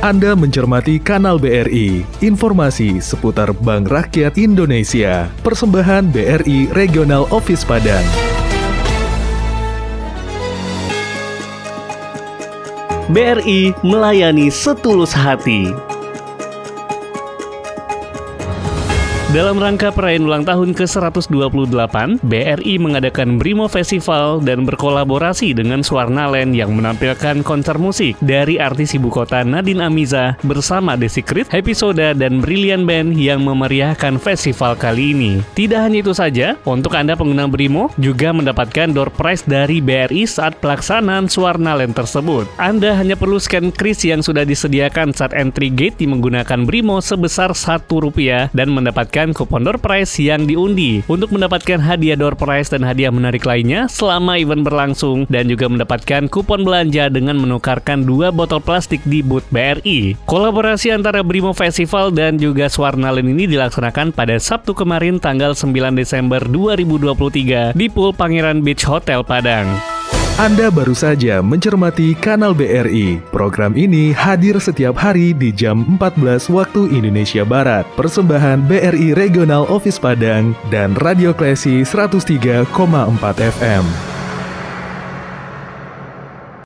Anda mencermati Kanal BRI, informasi seputar Bank Rakyat Indonesia, persembahan BRI Regional Office Padang. BRI melayani setulus hati. Dalam rangka perayaan ulang tahun ke-128, BRI mengadakan Brimo Festival dan berkolaborasi dengan Swarnaland yang menampilkan konser musik dari artis ibu kota Nadine Amiza bersama Desi Krit, Happy Soda, dan Brilliant Band yang memeriahkan festival kali ini. Tidak hanya itu saja, untuk Anda pengguna Brimo juga mendapatkan door prize dari BRI saat pelaksanaan Swarnaland tersebut. Anda hanya perlu scan kris yang sudah disediakan saat entry gate menggunakan Brimo sebesar Rp1 dan mendapatkan mendapatkan kupon door prize yang diundi untuk mendapatkan hadiah door prize dan hadiah menarik lainnya selama event berlangsung dan juga mendapatkan kupon belanja dengan menukarkan dua botol plastik di booth BRI. Kolaborasi antara Brimo Festival dan juga Swarnalin ini dilaksanakan pada Sabtu kemarin tanggal 9 Desember 2023 di Pool Pangeran Beach Hotel Padang. Anda baru saja mencermati Kanal BRI. Program ini hadir setiap hari di jam 14 waktu Indonesia Barat. Persembahan BRI Regional Office Padang dan Radio Klesi 103,4 FM.